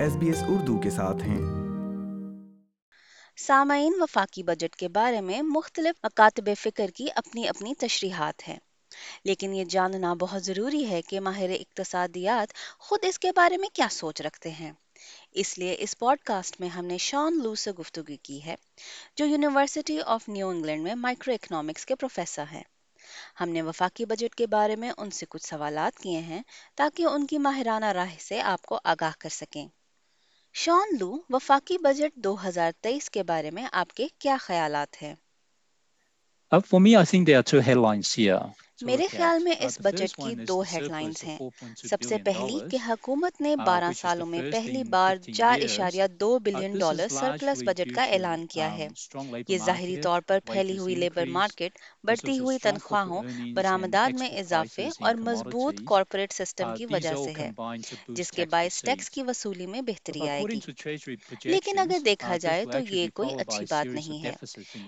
S B S Urdu کے ساتھ ہیں۔ سامعین، وفاقی بجٹ کے بارے میں مختلف مکاتب فکر کی اپنی اپنی تشریحات ہیں۔ لیکن یہ جاننا بہت ضروری ہے کہ ماہر اقتصادیات خود اس کے بارے میں کیا سوچ رکھتے ہیں۔ اس لیے اس پوڈ کاسٹ میں ہم نے شان لو سے گفتگو کی ہے، جو یونیورسٹی آف نیو انگلینڈ میں مائکرو اکنامکس کے پروفیسر ہیں۔ ہم نے وفاقی بجٹ کے بارے میں ان سے کچھ سوالات کیے ہیں تاکہ ان کی ماہرانہ راہ سے آپ کو آگاہ کر سکیں۔ شان لو وفاقی بجٹ دو ہزار تیئیس کے بارے میں آپ کے کیا خیالات ہیں Uh, for me, I think there are two headlines here. میرے خیال میں اس بجٹ کی دو ہیڈ لائنز ہیں۔ سب سے پہلی کہ حکومت نے بارہ سالوں میں پہلی بار چار اشاریہ دو بلین ڈالر سرپلس بجٹ کا اعلان کیا ہے۔ یہ ظاہری طور پر پھیلی ہوئی بڑھتی ہوئی تنخواہوں برآمدات میں اضافے اور مضبوط کارپوریٹ سسٹم کی وجہ سے ہے جس کے باعث ٹیکس کی وصولی میں بہتری آئے گی۔ لیکن اگر دیکھا جائے تو یہ کوئی اچھی بات نہیں ہے۔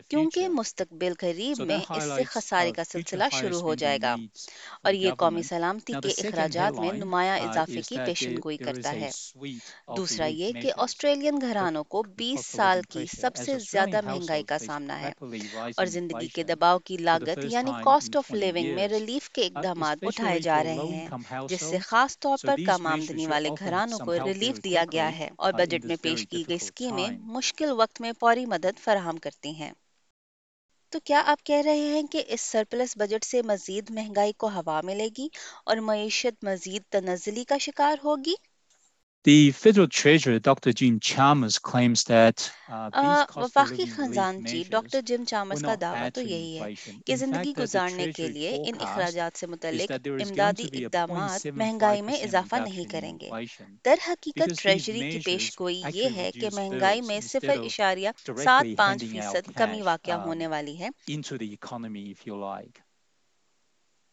کیونکہ مستقبل قریب میں اس سے خسارے کا سلسلہ شروع ہو جائے گا۔ اور یہ قومی سلامتی کے اخراجات میں نمایاں اضافے کی پیشن گوئی کرتا ہے۔ دوسرا یہ کہ آسٹریلین گھرانوں کو بیس سال کی سب سے زیادہ مہنگائی کا سامنا ہے۔ اور زندگی کے دباؤ کی لاگت یعنی کاسٹ آف لیونگ میں ریلیف کے اقدامات اٹھائے جا رہے ہیں جس سے خاص طور پر کم آمدنی والے گھرانوں کو ریلیف دیا گیا ہے۔ اور بجٹ میں پیش کی گئی اسکیمیں مشکل وقت میں فوری مدد فراہم کرتی ہیں۔ تو کیا آپ کہہ رہے ہیں کہ اس سرپلس بجٹ سے مزید مہنگائی کو ہوا ملے گی اور معیشت مزید تنزلی کا شکار ہوگی؟ The Federal Treasurer, Dr. Jim Chalmers, claims that وفاقی خنزان جی ڈاکٹر جم چامرز کا دعویٰ تو یہی ہے کہ زندگی گزارنے کے لیے ان اخراجات سے متعلق امدادی اقدامات مہنگائی میں اضافہ نہیں کریں گے در حقیقت ٹریجری کی پیش گوئی یہ ہے کہ مہنگائی میں صفر اشاریہ سات پانچ فیصد کمی واقع ہونے والی ہے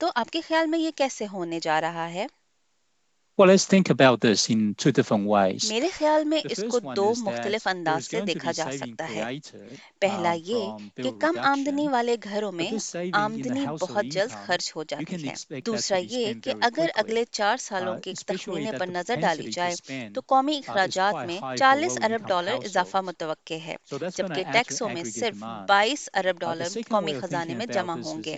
تو آپ کے خیال میں یہ کیسے ہونے جا رہا ہے؟ Well, let's think about this in two different ways. میرے خیال میں اس کو دو مختلف انداز سے دیکھا جا سکتا ہے۔ پہلا یہ کہ کم آمدنی والے گھروں میں آمدنی بہت جلد خرچ ہو جاتی ہے۔ دوسرا یہ کہ اگر اگلے چار سالوں کے تخمینے پر نظر ڈالی جائے تو قومی اخراجات میں چالیس ارب ڈالر اضافہ متوقع ہے جبکہ ٹیکسوں میں صرف بائیس ارب ڈالر قومی خزانے میں جمع ہوں گے۔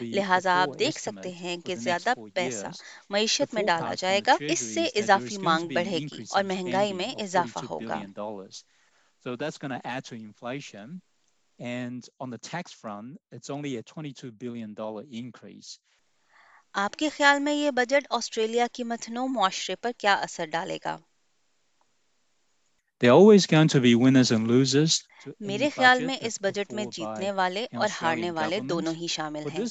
لہٰذا آپ دیکھ سکتے ہیں کہ زیادہ پیسہ معیشت میں ڈالا جائے۔ گا مہنگائی میں آپ کے خیال میں یہ بجٹ آسٹریلیا کے متنوع معاشرے پر کیا اثر ڈالے گا؟ میرے خیال میں اس بجٹ میں جیتنے والے اور ہارنے والے دونوں ہی شامل ہیں۔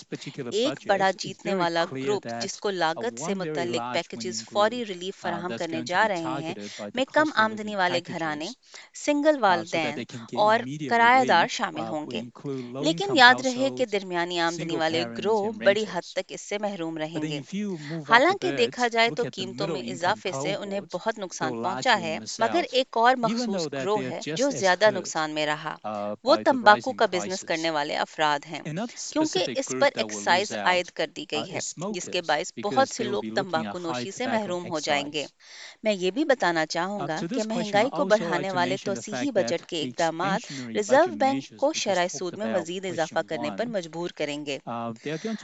ایک بڑا جیتنے والا گروپ جس کو لاگت سے متعلق پیکجز فوری ریلیف فراہم کرنے جا رہے ہیں۔ میں کم آمدنی والے گھرانے سنگل والدین اور کرایہ دار شامل ہوں گے۔ لیکن یاد رہے کہ درمیانی آمدنی والے گروہ بڑی حد تک اس سے محروم رہیں گے۔ حالانکہ دیکھا جائے تو قیمتوں میں اضافے سے انہیں بہت نقصان پہنچا ہے مگر ایک اور مخصوص گروہ ہے۔ جو زیادہ نقصان میں رہا۔ وہ تمباکو کا بزنس کرنے والے افراد ہیں۔ کیونکہ اس پر ایک سائز عائد کر دی گئی ہے جس کے باعث بہت سے لوگ تمباکو نوشی سے محروم ہو جائیں گے۔ میں یہ بھی بتانا چاہوں گا کہ مہنگائی کو بڑھانے والے توسیعی بجٹ کے اقدامات ریزرو بینک کو شرائط سود میں مزید اضافہ کرنے پر مجبور کریں گے۔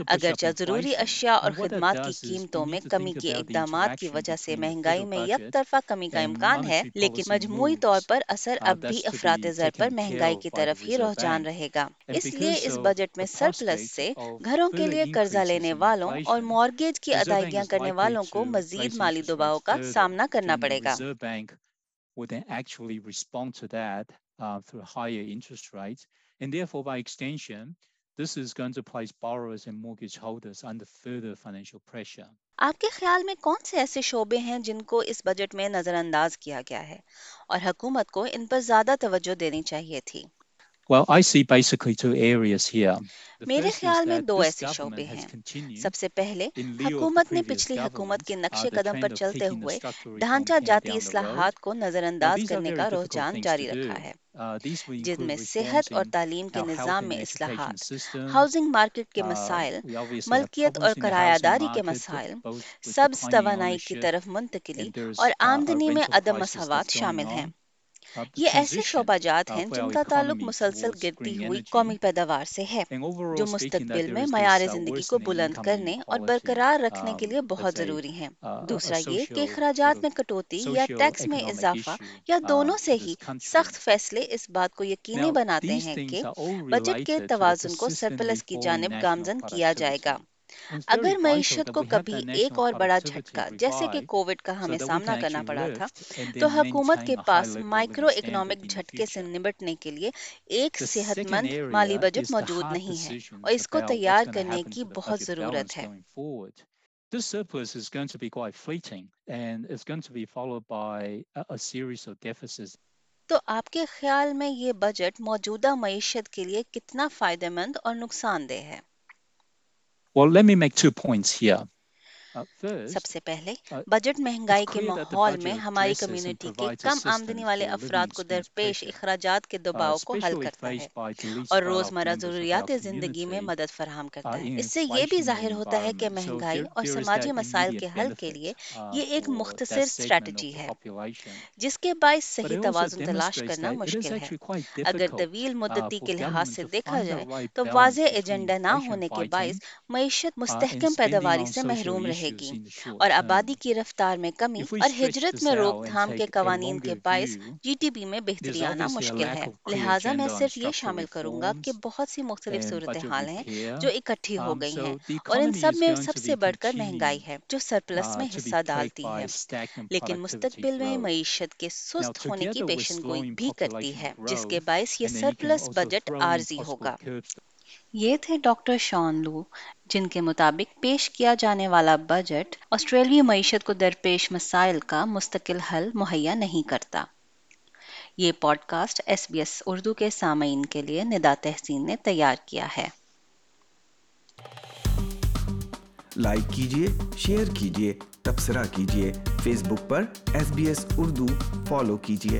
اگرچہ ضروری اشیاء اور خدمات کی قیمتوں میں کمی کے اقدامات کی وجہ سے مہنگائی میں یک طرفہ کمی کا امکان ہے لیکن مجموعی طور پر اثر اب بھی افراد پر مہنگائی کی طرف ہی رجحان رہے گا۔ اس لیے اس بجٹ میں سرپلس سے گھروں کے لیے قرضہ لینے والوں اور مورگیج کی ادائیگیاں کرنے والوں کو مزید مالی دباؤ کا سامنا کرنا پڑے گا۔ This is going to place borrowers and mortgage holders under further financial pressure. آپ کے خیال میں کون سے ایسے شعبے ہیں جن کو اس بجٹ میں نظر انداز کیا گیا ہے اور حکومت کو ان پر زیادہ توجہ دینی چاہیے تھی Well, I see basically two areas here. میرے خیال میں دو ایسے شعبے ہیں۔ سب سے پہلے حکومت نے پچھلی حکومت کے نقش قدم پر چلتے ہوئے ڈھانچہ جاتی اصلاحات کو نظر انداز کرنے کا رجحان جاری رکھا ہے۔ جن میں صحت اور تعلیم کے نظام میں اصلاحات ہاؤسنگ مارکیٹ کے مسائل ملکیت اور کرایہ داری کے مسائل سبز توانائی کی طرف منتقلی اور آمدنی میں عدم مساوات شامل ہیں۔ یہ ایسے شعبہ جات ہیں جن کا تعلق مسلسل گرتی ہوئی قومی پیداوار سے ہے جو مستقبل میں معیار زندگی کو بلند کرنے اور برقرار رکھنے کے لیے بہت ضروری ہیں۔ دوسرا یہ کہ اخراجات میں کٹوتی یا ٹیکس میں اضافہ یا دونوں سے ہی سخت فیصلے اس بات کو یقینی بناتے ہیں کہ بجٹ کے توازن کو سرپلس کی جانب گامزن کیا جائے گا۔ اگر معیشت کو کبھی ایک اور بڑا جھٹکا جیسے کہ کووڈ کا ہمیں سامنا کرنا پڑا تھا تو حکومت کے پاس مائکرو اکنامک جھٹکے سے نمٹنے کے لیے ایک صحت مند مالی بجٹ موجود نہیں ہے اور اس کو تیار کرنے کی بہت ضرورت ہے۔ This surplus is going to be quite fleeting and it's going to be followed by a series of deficits. تو آپ کے خیال میں یہ بجٹ موجودہ معیشت کے لیے کتنا فائدہ مند اور نقصان دہ ہے؟ Well, let me make two points here. سب سے پہلے بجٹ مہنگائی کے ماحول میں ہماری کمیونٹی کے کم آمدنی والے افراد کو درپیش اخراجات کے دباؤ کو حل کرتا ہے اور روزمرہ ضروریات زندگی میں مدد فراہم کرتا ہے اس سے یہ بھی ظاہر ہوتا ہے کہ مہنگائی اور سماجی مسائل کے حل کے لیے یہ ایک مختصر اسٹریٹجی ہے جس کے باعث صحیح توازن تلاش کرنا مشکل ہے اگر طویل مدتی کے لحاظ سے دیکھا جائے تو واضح ایجنڈا نہ ہونے کے باعث معیشت مستحکم پیداواری سے محروم رہے رہے گی اور آبادی کی رفتار میں کمی اور ہجرت میں روک تھام کے قوانین کے باعث جی ٹی بی میں بہتری آنا مشکل ہے۔ لہٰذا میں صرف یہ شامل کروں گا کہ بہت سی مختلف صورتحال ہیں جو اکٹھی ہو گئی ہیں اور ان سب میں سب سے بڑھ کر مہنگائی ہے جو سرپلس میں حصہ ڈالتی ہے لیکن مستقبل میں معیشت کے سست ہونے کی پیشن گوئی بھی کرتی ہے جس کے باعث یہ سرپلس بجٹ عارضی ہوگا۔ یہ تھے ڈاکٹر شان لو، جن کے مطابق پیش کیا جانے والا بجٹ آسٹریلوی معیشت کو درپیش مسائل کا مستقل حل مہیا نہیں کرتا۔ یہ podcast S B S Urdu کے سامعین کے لیے ندا تحسین نے تیار کیا ہے۔ لائک کیجیے شیئر کیجیے تبصرہ کیجیے فیس بک پر S B S Urdu follow کیجیے